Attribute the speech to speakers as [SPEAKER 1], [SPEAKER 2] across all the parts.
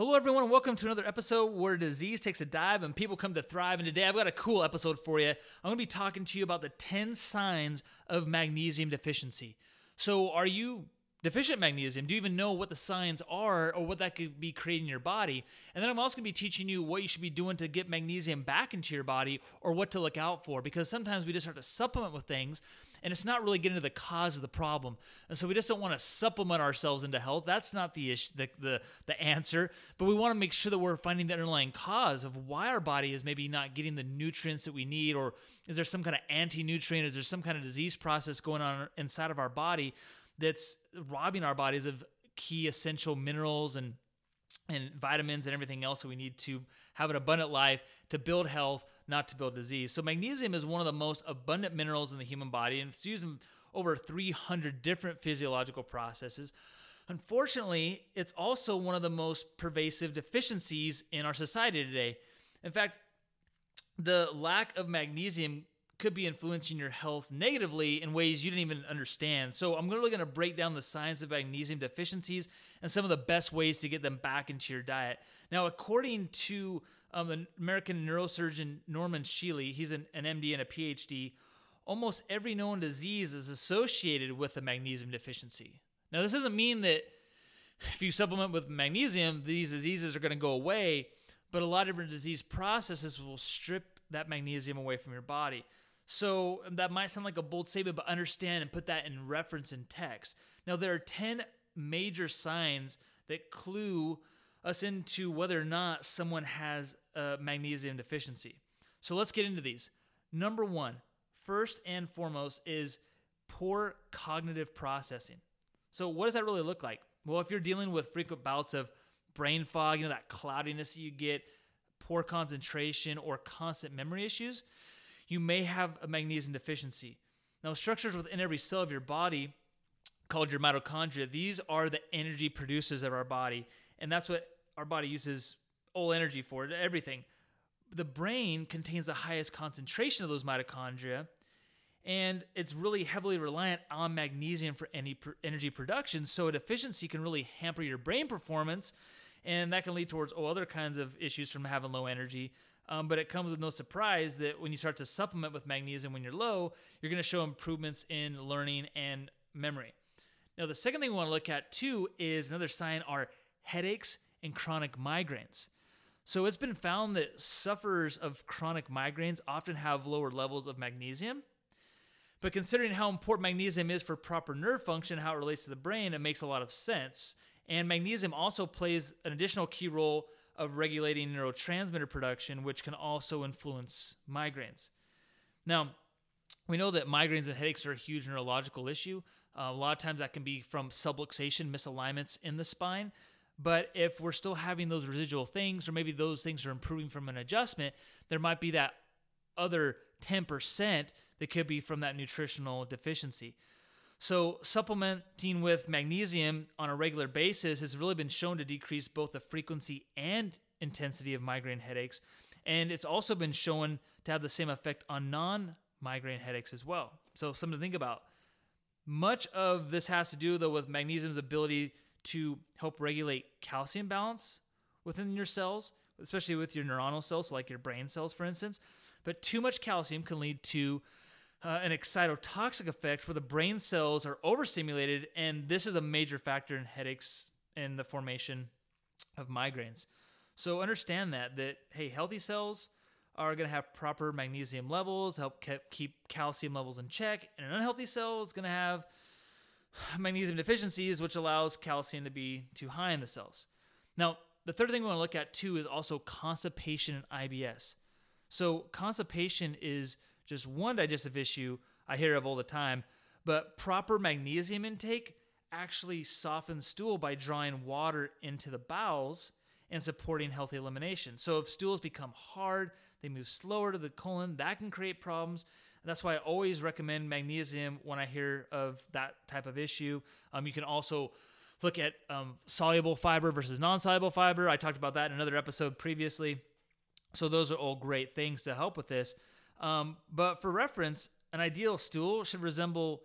[SPEAKER 1] Hello, everyone, and welcome to another episode where disease takes a dive and people come to thrive. And today I've got a cool episode for you. I'm going to be talking to you about the 10 signs of magnesium deficiency. So, are you deficient magnesium? Do you even know what the signs are or what that could be creating in your body? And then I'm also going to be teaching you what you should be doing to get magnesium back into your body or what to look out for because sometimes we just start to supplement with things and it's not really getting to the cause of the problem. And so we just don't want to supplement ourselves into health. That's not the issue, the, the, the answer. But we want to make sure that we're finding the underlying cause of why our body is maybe not getting the nutrients that we need, or is there some kind of anti nutrient? Is there some kind of disease process going on inside of our body that's robbing our bodies of key essential minerals and and vitamins and everything else that we need to have an abundant life to build health, not to build disease. So, magnesium is one of the most abundant minerals in the human body, and it's used in over 300 different physiological processes. Unfortunately, it's also one of the most pervasive deficiencies in our society today. In fact, the lack of magnesium could be influencing your health negatively in ways you didn't even understand. So, I'm really going to break down the science of magnesium deficiencies and some of the best ways to get them back into your diet. Now, according to um, American neurosurgeon Norman Shealy, he's an, an MD and a PhD, almost every known disease is associated with a magnesium deficiency. Now, this doesn't mean that if you supplement with magnesium, these diseases are going to go away, but a lot of different disease processes will strip that magnesium away from your body. So um, that might sound like a bold statement, but understand and put that in reference in text. Now, there are 10 major signs that clue us into whether or not someone has a magnesium deficiency. So let's get into these. Number one, first and foremost, is poor cognitive processing. So, what does that really look like? Well, if you're dealing with frequent bouts of brain fog, you know, that cloudiness that you get, poor concentration, or constant memory issues, you may have a magnesium deficiency. Now, structures within every cell of your body called your mitochondria, these are the energy producers of our body. And that's what our body uses all energy for, everything. The brain contains the highest concentration of those mitochondria, and it's really heavily reliant on magnesium for any energy production. So, a deficiency can really hamper your brain performance, and that can lead towards all other kinds of issues from having low energy. Um, but it comes with no surprise that when you start to supplement with magnesium when you're low, you're going to show improvements in learning and memory. Now, the second thing we want to look at too is another sign are headaches and chronic migraines. So it's been found that sufferers of chronic migraines often have lower levels of magnesium. But considering how important magnesium is for proper nerve function, how it relates to the brain, it makes a lot of sense. And magnesium also plays an additional key role of regulating neurotransmitter production, which can also influence migraines. Now, we know that migraines and headaches are a huge neurological issue. Uh, a lot of times that can be from subluxation, misalignments in the spine. But if we're still having those residual things, or maybe those things are improving from an adjustment, there might be that other 10% that could be from that nutritional deficiency. So, supplementing with magnesium on a regular basis has really been shown to decrease both the frequency and intensity of migraine headaches. And it's also been shown to have the same effect on non migraine headaches as well. So, something to think about. Much of this has to do, though, with magnesium's ability to help regulate calcium balance within your cells, especially with your neuronal cells, so like your brain cells, for instance. But too much calcium can lead to uh, an excitotoxic effects where the brain cells are overstimulated, and this is a major factor in headaches and the formation of migraines. So understand that that hey, healthy cells are going to have proper magnesium levels, help keep calcium levels in check, and an unhealthy cell is going to have magnesium deficiencies, which allows calcium to be too high in the cells. Now, the third thing we want to look at too is also constipation and IBS. So, constipation is just one digestive issue I hear of all the time, but proper magnesium intake actually softens stool by drawing water into the bowels and supporting healthy elimination. So, if stools become hard, they move slower to the colon, that can create problems. That's why I always recommend magnesium when I hear of that type of issue. Um, you can also look at um, soluble fiber versus non soluble fiber. I talked about that in another episode previously. So, those are all great things to help with this. Um, but for reference, an ideal stool should resemble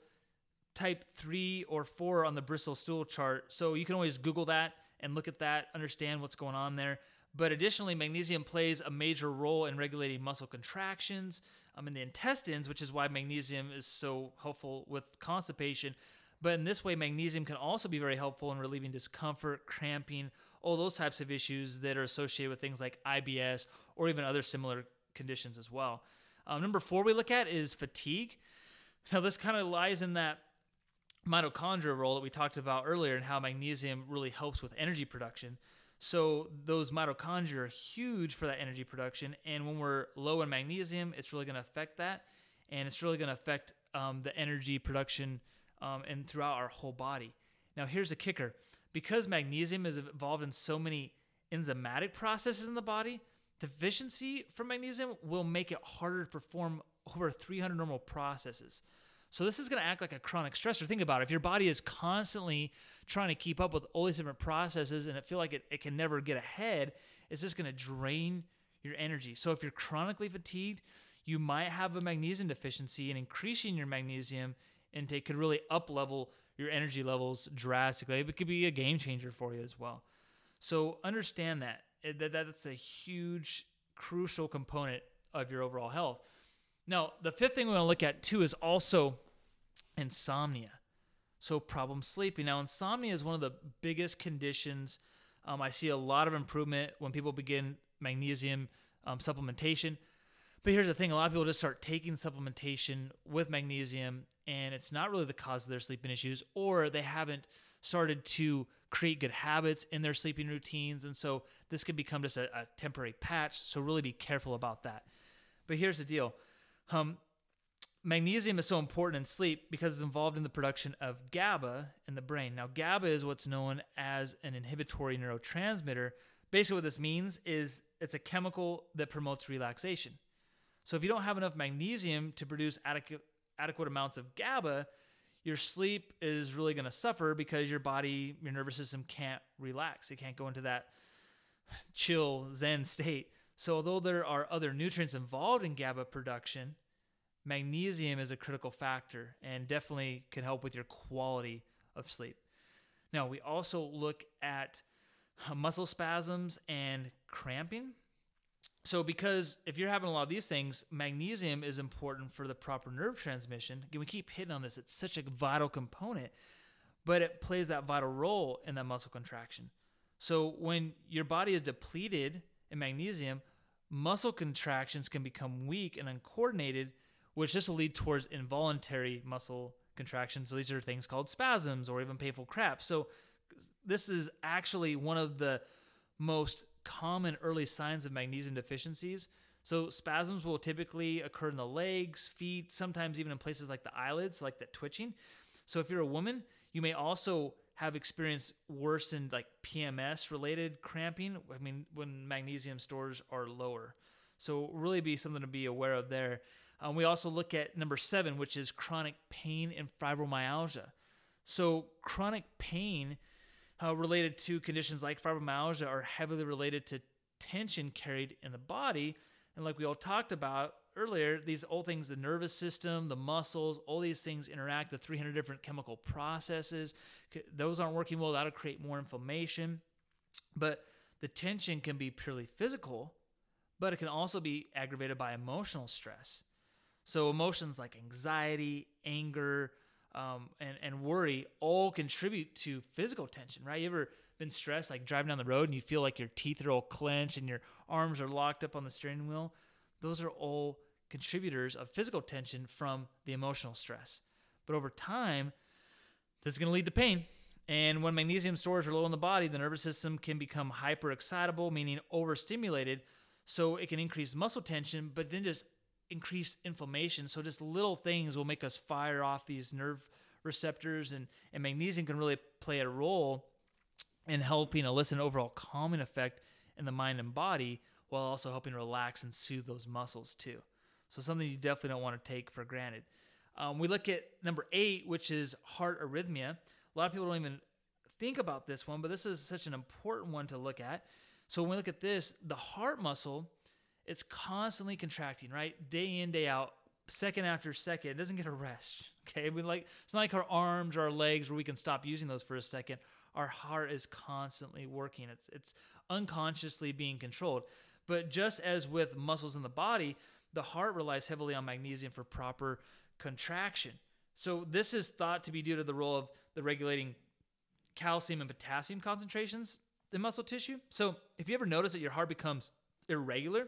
[SPEAKER 1] type 3 or 4 on the Bristol stool chart. So, you can always Google that and look at that, understand what's going on there. But additionally, magnesium plays a major role in regulating muscle contractions um, in the intestines, which is why magnesium is so helpful with constipation. But in this way, magnesium can also be very helpful in relieving discomfort, cramping, all those types of issues that are associated with things like IBS or even other similar conditions as well. Um, number four we look at is fatigue. Now, this kind of lies in that mitochondria role that we talked about earlier and how magnesium really helps with energy production. So those mitochondria are huge for that energy production, and when we're low in magnesium, it's really going to affect that, and it's really going to affect um, the energy production um, and throughout our whole body. Now, here's a kicker: because magnesium is involved in so many enzymatic processes in the body, deficiency from magnesium will make it harder to perform over 300 normal processes. So this is going to act like a chronic stressor. Think about it. If your body is constantly trying to keep up with all these different processes and it feel like it, it can never get ahead, it's just going to drain your energy. So if you're chronically fatigued, you might have a magnesium deficiency and increasing your magnesium intake could really up level your energy levels drastically. It could be a game changer for you as well. So understand that, that that's a huge, crucial component of your overall health. Now, the fifth thing we want to look at too is also insomnia. So, problem sleeping. Now, insomnia is one of the biggest conditions. Um, I see a lot of improvement when people begin magnesium um, supplementation. But here's the thing a lot of people just start taking supplementation with magnesium, and it's not really the cause of their sleeping issues, or they haven't started to create good habits in their sleeping routines. And so this could become just a, a temporary patch. So, really be careful about that. But here's the deal um, magnesium is so important in sleep because it's involved in the production of GABA in the brain. Now, GABA is what's known as an inhibitory neurotransmitter. Basically, what this means is it's a chemical that promotes relaxation. So, if you don't have enough magnesium to produce adequate, adequate amounts of GABA, your sleep is really going to suffer because your body, your nervous system can't relax. It can't go into that chill, zen state. So, although there are other nutrients involved in GABA production, magnesium is a critical factor and definitely can help with your quality of sleep. Now, we also look at uh, muscle spasms and cramping. So, because if you're having a lot of these things, magnesium is important for the proper nerve transmission. Again, we keep hitting on this, it's such a vital component, but it plays that vital role in that muscle contraction. So, when your body is depleted in magnesium, muscle contractions can become weak and uncoordinated, which this will lead towards involuntary muscle contractions. So these are things called spasms or even painful cramps. So this is actually one of the most common early signs of magnesium deficiencies. So spasms will typically occur in the legs, feet, sometimes even in places like the eyelids, like that twitching. So if you're a woman, you may also have experienced worsened like PMS related cramping. I mean, when magnesium stores are lower. So, really be something to be aware of there. Um, we also look at number seven, which is chronic pain and fibromyalgia. So, chronic pain uh, related to conditions like fibromyalgia are heavily related to tension carried in the body. And, like we all talked about, earlier, these old things, the nervous system, the muscles, all these things interact, the 300 different chemical processes, those aren't working well. That'll create more inflammation. But the tension can be purely physical, but it can also be aggravated by emotional stress. So, emotions like anxiety, anger, um, and, and worry all contribute to physical tension, right? You ever been stressed, like driving down the road and you feel like your teeth are all clenched and your arms are locked up on the steering wheel? Those are all contributors of physical tension from the emotional stress. But over time, this is going to lead to pain. And when magnesium stores are low in the body, the nervous system can become hyperexcitable, meaning overstimulated. So it can increase muscle tension, but then just increase inflammation. So just little things will make us fire off these nerve receptors, and, and magnesium can really play a role in helping elicit an overall calming effect in the mind and body while also helping relax and soothe those muscles too. So something you definitely don't want to take for granted. Um, we look at number eight, which is heart arrhythmia. A lot of people don't even think about this one, but this is such an important one to look at. So when we look at this, the heart muscle, it's constantly contracting, right? Day in, day out, second after second. It doesn't get a rest. Okay. We like it's not like our arms or our legs where we can stop using those for a second. our heart is constantly working. It's it's unconsciously being controlled. But just as with muscles in the body, the heart relies heavily on magnesium for proper contraction. So this is thought to be due to the role of the regulating calcium and potassium concentrations in muscle tissue. So if you ever notice that your heart becomes irregular,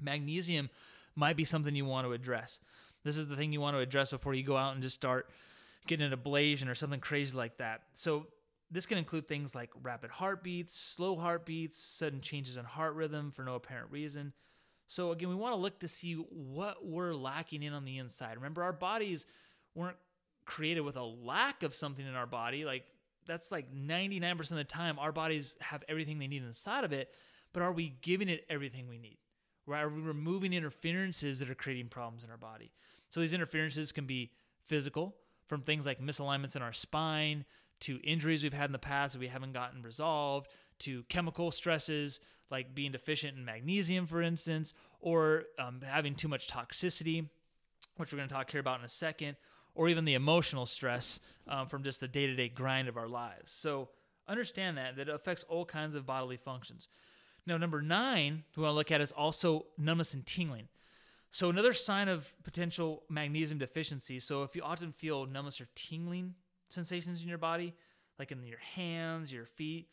[SPEAKER 1] magnesium might be something you want to address. This is the thing you want to address before you go out and just start getting an ablation or something crazy like that. So this can include things like rapid heartbeats, slow heartbeats, sudden changes in heart rhythm for no apparent reason. So again, we want to look to see what we're lacking in on the inside. Remember, our bodies weren't created with a lack of something in our body. Like that's like 99% of the time, our bodies have everything they need inside of it. But are we giving it everything we need? Right? Are we removing interferences that are creating problems in our body? So these interferences can be physical, from things like misalignments in our spine to injuries we've had in the past that we haven't gotten resolved to chemical stresses like being deficient in magnesium, for instance, or um, having too much toxicity, which we're going to talk here about in a second, or even the emotional stress um, from just the day to day grind of our lives. So understand that, that it affects all kinds of bodily functions. Now, number nine, we want to look at is also numbness and tingling. So, another sign of potential magnesium deficiency. So, if you often feel numbness or tingling sensations in your body, like in your hands, your feet,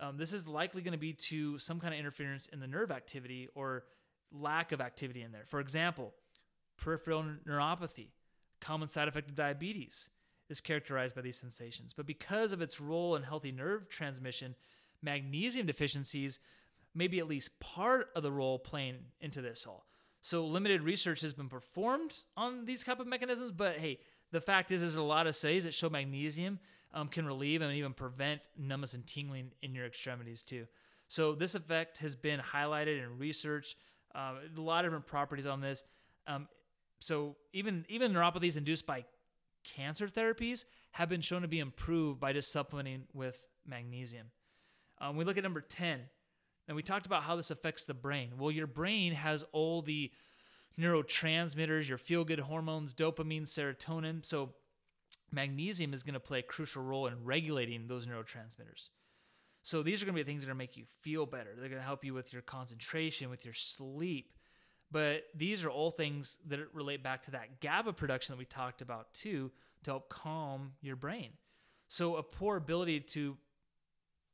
[SPEAKER 1] um, this is likely going to be to some kind of interference in the nerve activity or lack of activity in there. For example, peripheral neuropathy, common side effect of diabetes, is characterized by these sensations. But because of its role in healthy nerve transmission, magnesium deficiencies may be at least part of the role playing into this all. So limited research has been performed on these type of mechanisms, but hey, the fact is, there's a lot of studies that show magnesium um, can relieve and even prevent numbness and tingling in your extremities too. So this effect has been highlighted in research. Uh, a lot of different properties on this. Um, so even even neuropathies induced by cancer therapies have been shown to be improved by just supplementing with magnesium. Um, we look at number 10, and we talked about how this affects the brain. Well, your brain has all the neurotransmitters, your feel good hormones, dopamine, serotonin. So, magnesium is going to play a crucial role in regulating those neurotransmitters. So, these are going to be things that are make you feel better. They're going to help you with your concentration, with your sleep. But these are all things that relate back to that GABA production that we talked about too, to help calm your brain. So, a poor ability to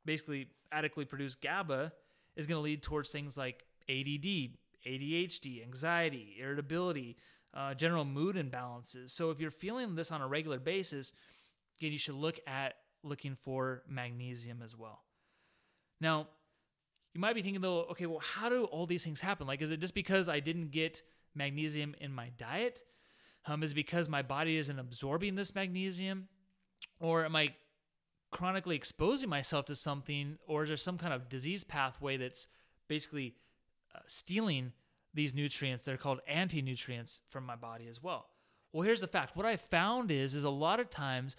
[SPEAKER 1] basically adequately produce GABA is going to lead towards things like ADD, ADHD, anxiety, irritability, uh, general mood imbalances. So if you're feeling this on a regular basis, again, you should look at looking for magnesium as well. Now, you might be thinking though, okay, well, how do all these things happen? Like, is it just because I didn't get magnesium in my diet? Um, is because my body isn't absorbing this magnesium? Or am I chronically exposing myself to something? Or is there some kind of disease pathway that's basically uh, stealing these nutrients that are called anti-nutrients from my body as well. Well, here's the fact. What I found is is a lot of times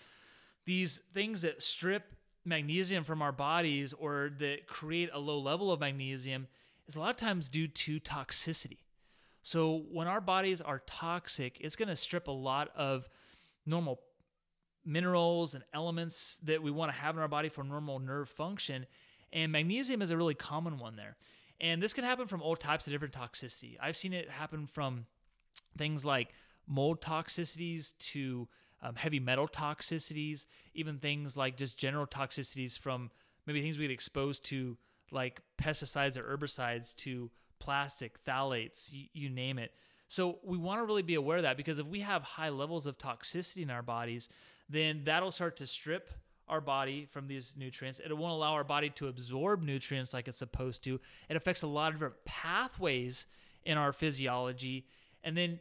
[SPEAKER 1] these things that strip magnesium from our bodies or that create a low level of magnesium is a lot of times due to toxicity. So when our bodies are toxic, it's going to strip a lot of normal minerals and elements that we want to have in our body for normal nerve function. And magnesium is a really common one there. And this can happen from all types of different toxicity. I've seen it happen from things like mold toxicities to um, heavy metal toxicities, even things like just general toxicities from maybe things we get exposed to, like pesticides or herbicides, to plastic, phthalates, you, you name it. So we want to really be aware of that because if we have high levels of toxicity in our bodies, then that'll start to strip our body from these nutrients. It won't allow our body to absorb nutrients like it's supposed to. It affects a lot of different pathways in our physiology. And then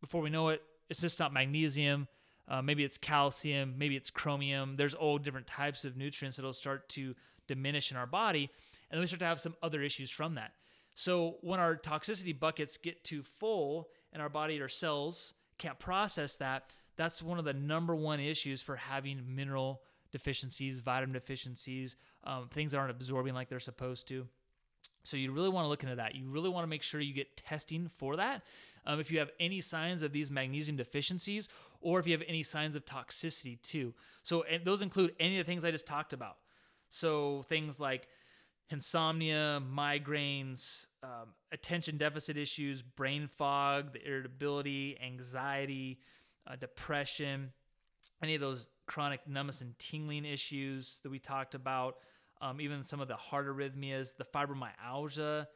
[SPEAKER 1] before we know it, it's just not magnesium. Uh, maybe it's calcium. Maybe it's chromium. There's all different types of nutrients that'll start to diminish in our body. And then we start to have some other issues from that. So when our toxicity buckets get too full and our body or cells can't process that, that's one of the number one issues for having mineral deficiencies, vitamin deficiencies, um, things that aren't absorbing like they're supposed to. So you really want to look into that. You really want to make sure you get testing for that. Um, if you have any signs of these magnesium deficiencies, or if you have any signs of toxicity too. So those include any of the things I just talked about. So things like insomnia, migraines, um, attention deficit issues, brain fog, the irritability, anxiety, uh, depression, any of those chronic numbness and tingling issues that we talked about, um, even some of the heart arrhythmias, the fibromyalgia.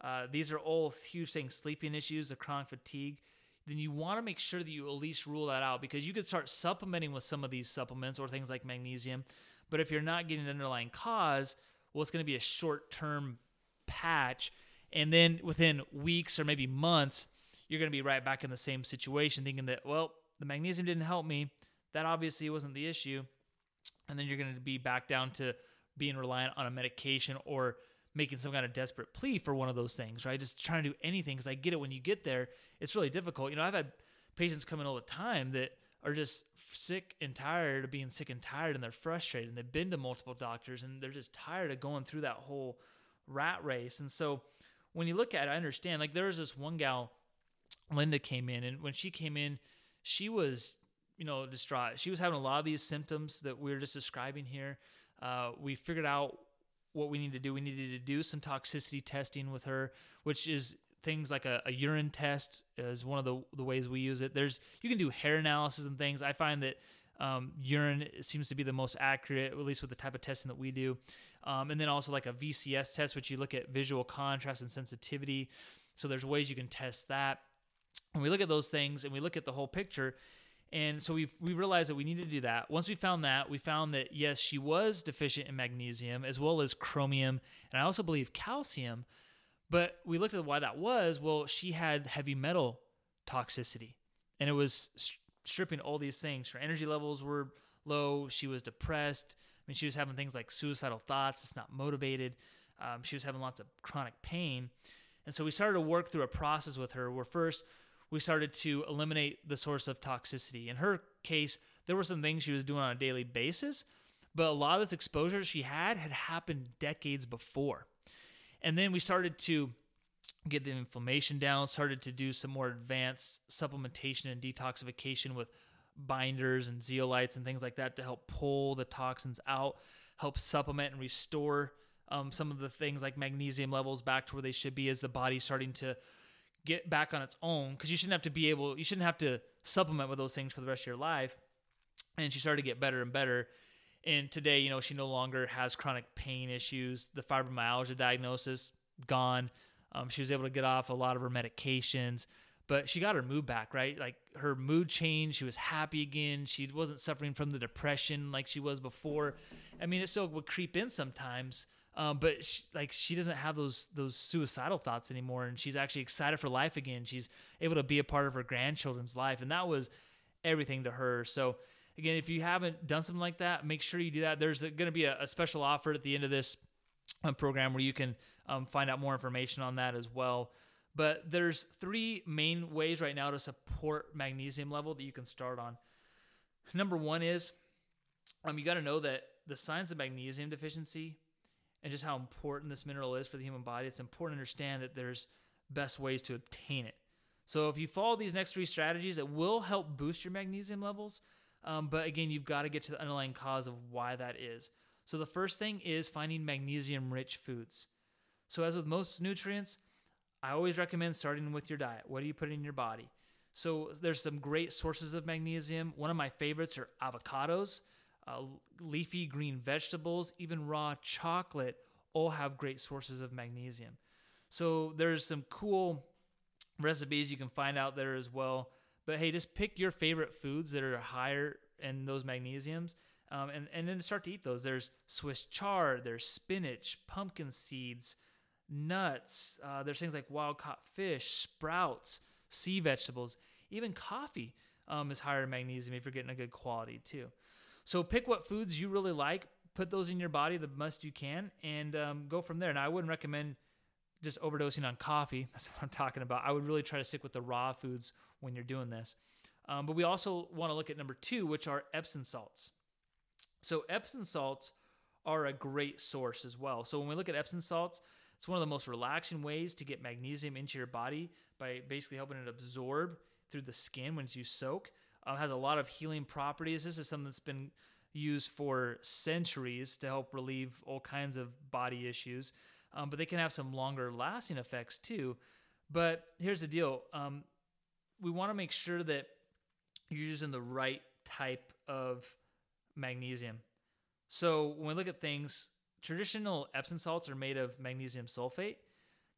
[SPEAKER 1] Uh, these are all huge things, sleeping issues, the chronic fatigue. Then you want to make sure that you at least rule that out because you could start supplementing with some of these supplements or things like magnesium. But if you're not getting an underlying cause, well, it's going to be a short term patch. And then within weeks or maybe months, you're going to be right back in the same situation, thinking that, well, the magnesium didn't help me. That obviously wasn't the issue. And then you're going to be back down to being reliant on a medication or making some kind of desperate plea for one of those things, right? Just trying to do anything because I get it when you get there, it's really difficult. You know, I've had patients come in all the time that are just sick and tired of being sick and tired and they're frustrated and they've been to multiple doctors and they're just tired of going through that whole rat race. And so when you look at it, I understand. Like there was this one gal, Linda came in, and when she came in, she was, you know, distraught. She was having a lot of these symptoms that we are just describing here. Uh, we figured out what we need to do. We needed to do some toxicity testing with her, which is things like a, a, urine test is one of the, the ways we use it. There's you can do hair analysis and things. I find that um, urine seems to be the most accurate, at least with the type of testing that we do. Um, and then also like a VCS test, which you look at visual contrast and sensitivity. So there's ways you can test that. And we look at those things and we look at the whole picture. And so we we realized that we needed to do that. Once we found that, we found that yes, she was deficient in magnesium as well as chromium, and I also believe calcium. But we looked at why that was. Well, she had heavy metal toxicity, and it was stripping all these things. Her energy levels were low. She was depressed. I mean, she was having things like suicidal thoughts. It's not motivated. Um, she was having lots of chronic pain. And so we started to work through a process with her where first we started to eliminate the source of toxicity. In her case, there were some things she was doing on a daily basis, but a lot of this exposure she had had happened decades before. And then we started to get the inflammation down, started to do some more advanced supplementation and detoxification with binders and zeolites and things like that to help pull the toxins out, help supplement and restore um, some of the things like magnesium levels back to where they should be as the body's starting to get back on its own. Because you shouldn't have to be able, you shouldn't have to supplement with those things for the rest of your life. And she started to get better and better. And today, you know, she no longer has chronic pain issues. The fibromyalgia diagnosis gone. Um, she was able to get off a lot of her medications, but she got her mood back, right? Like her mood changed. She was happy again. She wasn't suffering from the depression like she was before. I mean, it still would creep in sometimes, um, but she, like she doesn't have those those suicidal thoughts anymore, and she's actually excited for life again. She's able to be a part of her grandchildren's life, and that was everything to her. So Again, if you haven't done something like that, make sure you do that. There's going to be a, a, special offer at the end of this um, program where you can um, find out more information on that as well. But there's three main ways right now to support magnesium level that you can start on. Number one is um, you got to know that the signs of magnesium deficiency and just how important this mineral is for the human body. It's important to understand that there's best ways to obtain it. So if you follow these next three strategies, it will help boost your magnesium levels. Um, but again, you've got to get to the underlying cause of why that is. So the first thing is finding magnesium rich foods. So, as with most nutrients, I always recommend starting with your diet. What do you put in your body? So, there's some great sources of magnesium. One of my favorites are avocados, uh, leafy green vegetables, even raw chocolate all have great sources of magnesium. So, there's some cool recipes you can find out there as well. But hey, just pick your favorite foods that are higher in those magnesiums. Um, and, and then start to eat those. There's Swiss chard, there's spinach, pumpkin seeds, nuts. Uh, there's things like wild caught fish, sprouts, sea vegetables, even coffee um, is higher in magnesium if you're getting a good quality too. So pick what foods you really like, put those in your body the best you can, and um, go from there. Now I wouldn't recommend just overdosing on coffee. That's what I'm talking about. I would really try to stick with the raw foods when you're doing this. Um, but we also want to look at number two, which are Epsom salts. So Epsom salts are a great source as well. So when we look at Epsom salts, it's one of the most relaxing ways to get magnesium into your body by basically helping it absorb through the skin once you soak. Um, has a lot of healing properties. This is something that's been used for centuries to help relieve all kinds of body issues, um, but they can have some longer lasting effects too. But here's the deal um, we want to make sure that you're using the right type of magnesium. So when we look at things, traditional Epsom salts are made of magnesium sulfate.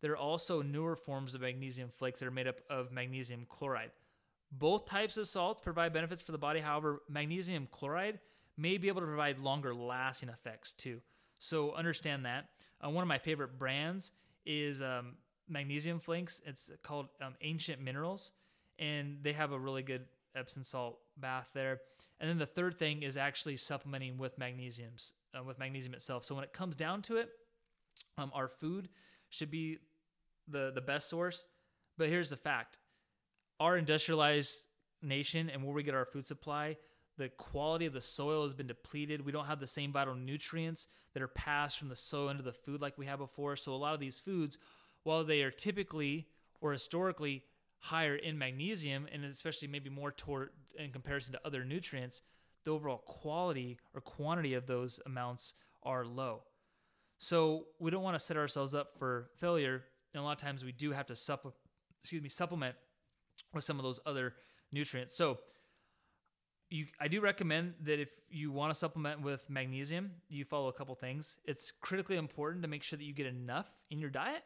[SPEAKER 1] There are also newer forms of magnesium flakes that are made up of magnesium chloride. Both types of salts provide benefits for the body. However, magnesium chloride may be able to provide longer lasting effects too. So understand that. Uh, one of my favorite brands is um, magnesium flakes. It's called um, Ancient Minerals, and they have a really good Epsom salt bath there. And then the third thing is actually supplementing with magnesiums, uh, with magnesium itself. So when it comes down to it, um, our food should be the the best source. But here's the fact: our industrialized nation and where we get our food supply, the quality of the soil has been depleted. We don't have the same vital nutrients that are passed from the soil into the food like we had before. So a lot of these foods, while they are typically or historically higher in magnesium and especially maybe more toward in comparison to other nutrients, the overall quality or quantity of those amounts are low. So we don't want to set ourselves up for failure. And a lot of times we do have to supple- excuse me, supplement with some of those other nutrients. So you, I do recommend that if you want to supplement with magnesium, you follow a couple things. It's critically important to make sure that you get enough in your diet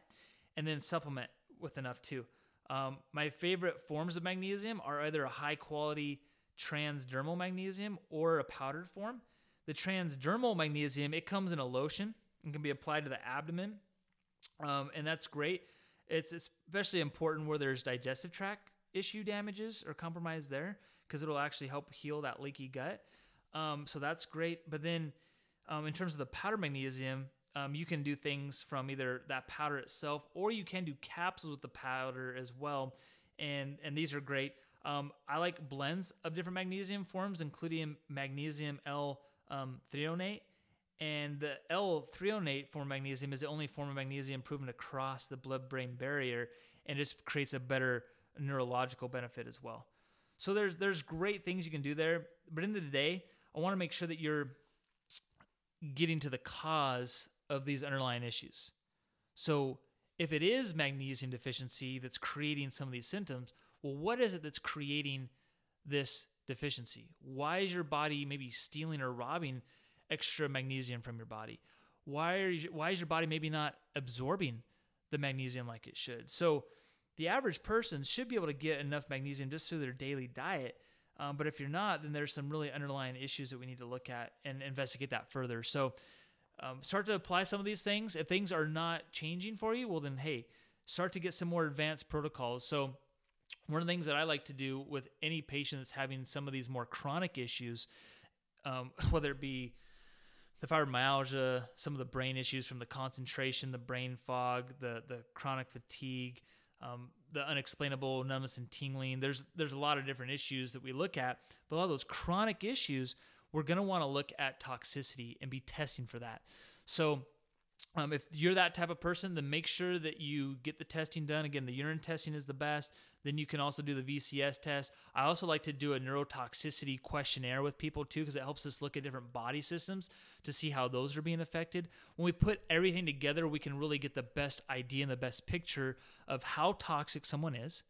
[SPEAKER 1] and then supplement with enough too. Um, my favorite forms of magnesium are either a high quality transdermal magnesium or a powdered form. The transdermal magnesium, it comes in a lotion and can be applied to the abdomen. Um, and that's great. It's especially important where there's digestive tract issue damages or compromise there because it'll actually help heal that leaky gut. Um, so that's great. But then, um, in terms of the powder magnesium, um, you can do things from either that powder itself or you can do capsules with the powder as well. And, and these are great. Um, I like blends of different magnesium forms, including magnesium L um, threonate. And the L threonate form of magnesium is the only form of magnesium proven to cross the blood brain barrier and just creates a better neurological benefit as well. So there's there's great things you can do there, but in the day, I want to make sure that you're getting to the cause of these underlying issues. So if it is magnesium deficiency that's creating some of these symptoms, well, what is it that's creating this deficiency? Why is your body maybe stealing or robbing extra magnesium from your body? Why are you, why is your body maybe not absorbing the magnesium like it should? So the average person should be able to get enough magnesium just through their daily diet. Um, but if you're not, then there's some really underlying issues that we need to look at and investigate that further. So um, start to apply some of these things. If things are not changing for you, well, then hey, start to get some more advanced protocols. So one of the things that I like to do with any patient that's having some of these more chronic issues, um, whether it be the fibromyalgia, some of the brain issues from the concentration, the brain fog, the the chronic fatigue, um, the unexplainable numbness and tingling. There's there's a lot of different issues that we look at, but a lot of those chronic issues, we're to want to look at toxicity and be testing for that. So um, if you're that type of person, then make sure that you get the testing done. Again, the urine testing is the best. Then you can also do the VCS test. I also like to do a neurotoxicity questionnaire with people too, because it helps us look at different body systems to see how those are being affected. When we put everything together, we can really get the best idea and the best picture of how toxic someone is.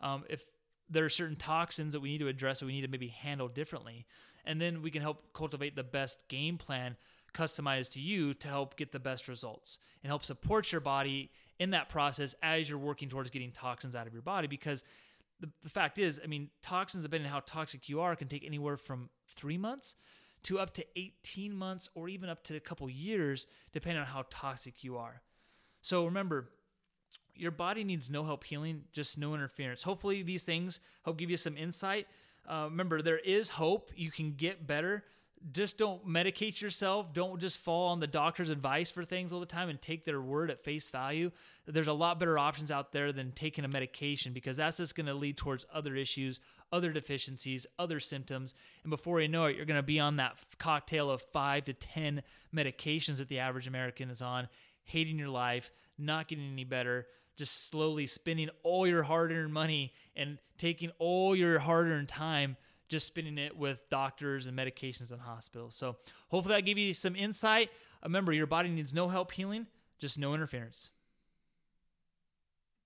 [SPEAKER 1] Um, if there are certain toxins that we need to address that we need to maybe handle differently. And then we can help cultivate the best game plan customized to you to help get the best results and help support your body in that process as you're working towards getting toxins out of your body. Because the, the fact is, I mean, toxins, depending on how toxic you are, can take anywhere from three months to up to 18 months or even up to a couple years, depending on how toxic you are. So remember, your body needs no help healing, just no interference. Hopefully, these things help give you some insight. Uh, remember, there is hope. You can get better just don't medicate yourself. Don't just fall on the doctor's advice for things all the time and take their word at face value. There's a lot better options out there than taking a medication because that's just going to lead towards other issues, other deficiencies, other symptoms. And before you know it, you're going to be on that cocktail of five to 10 medications that the average American is on, hating your life, not getting any better, just slowly spending all your hard earned money and taking all your hard earned time just spending it with doctors and medications and hospitals. So hopefully that gave you some insight. Uh, remember, your body needs no help healing, just no interference.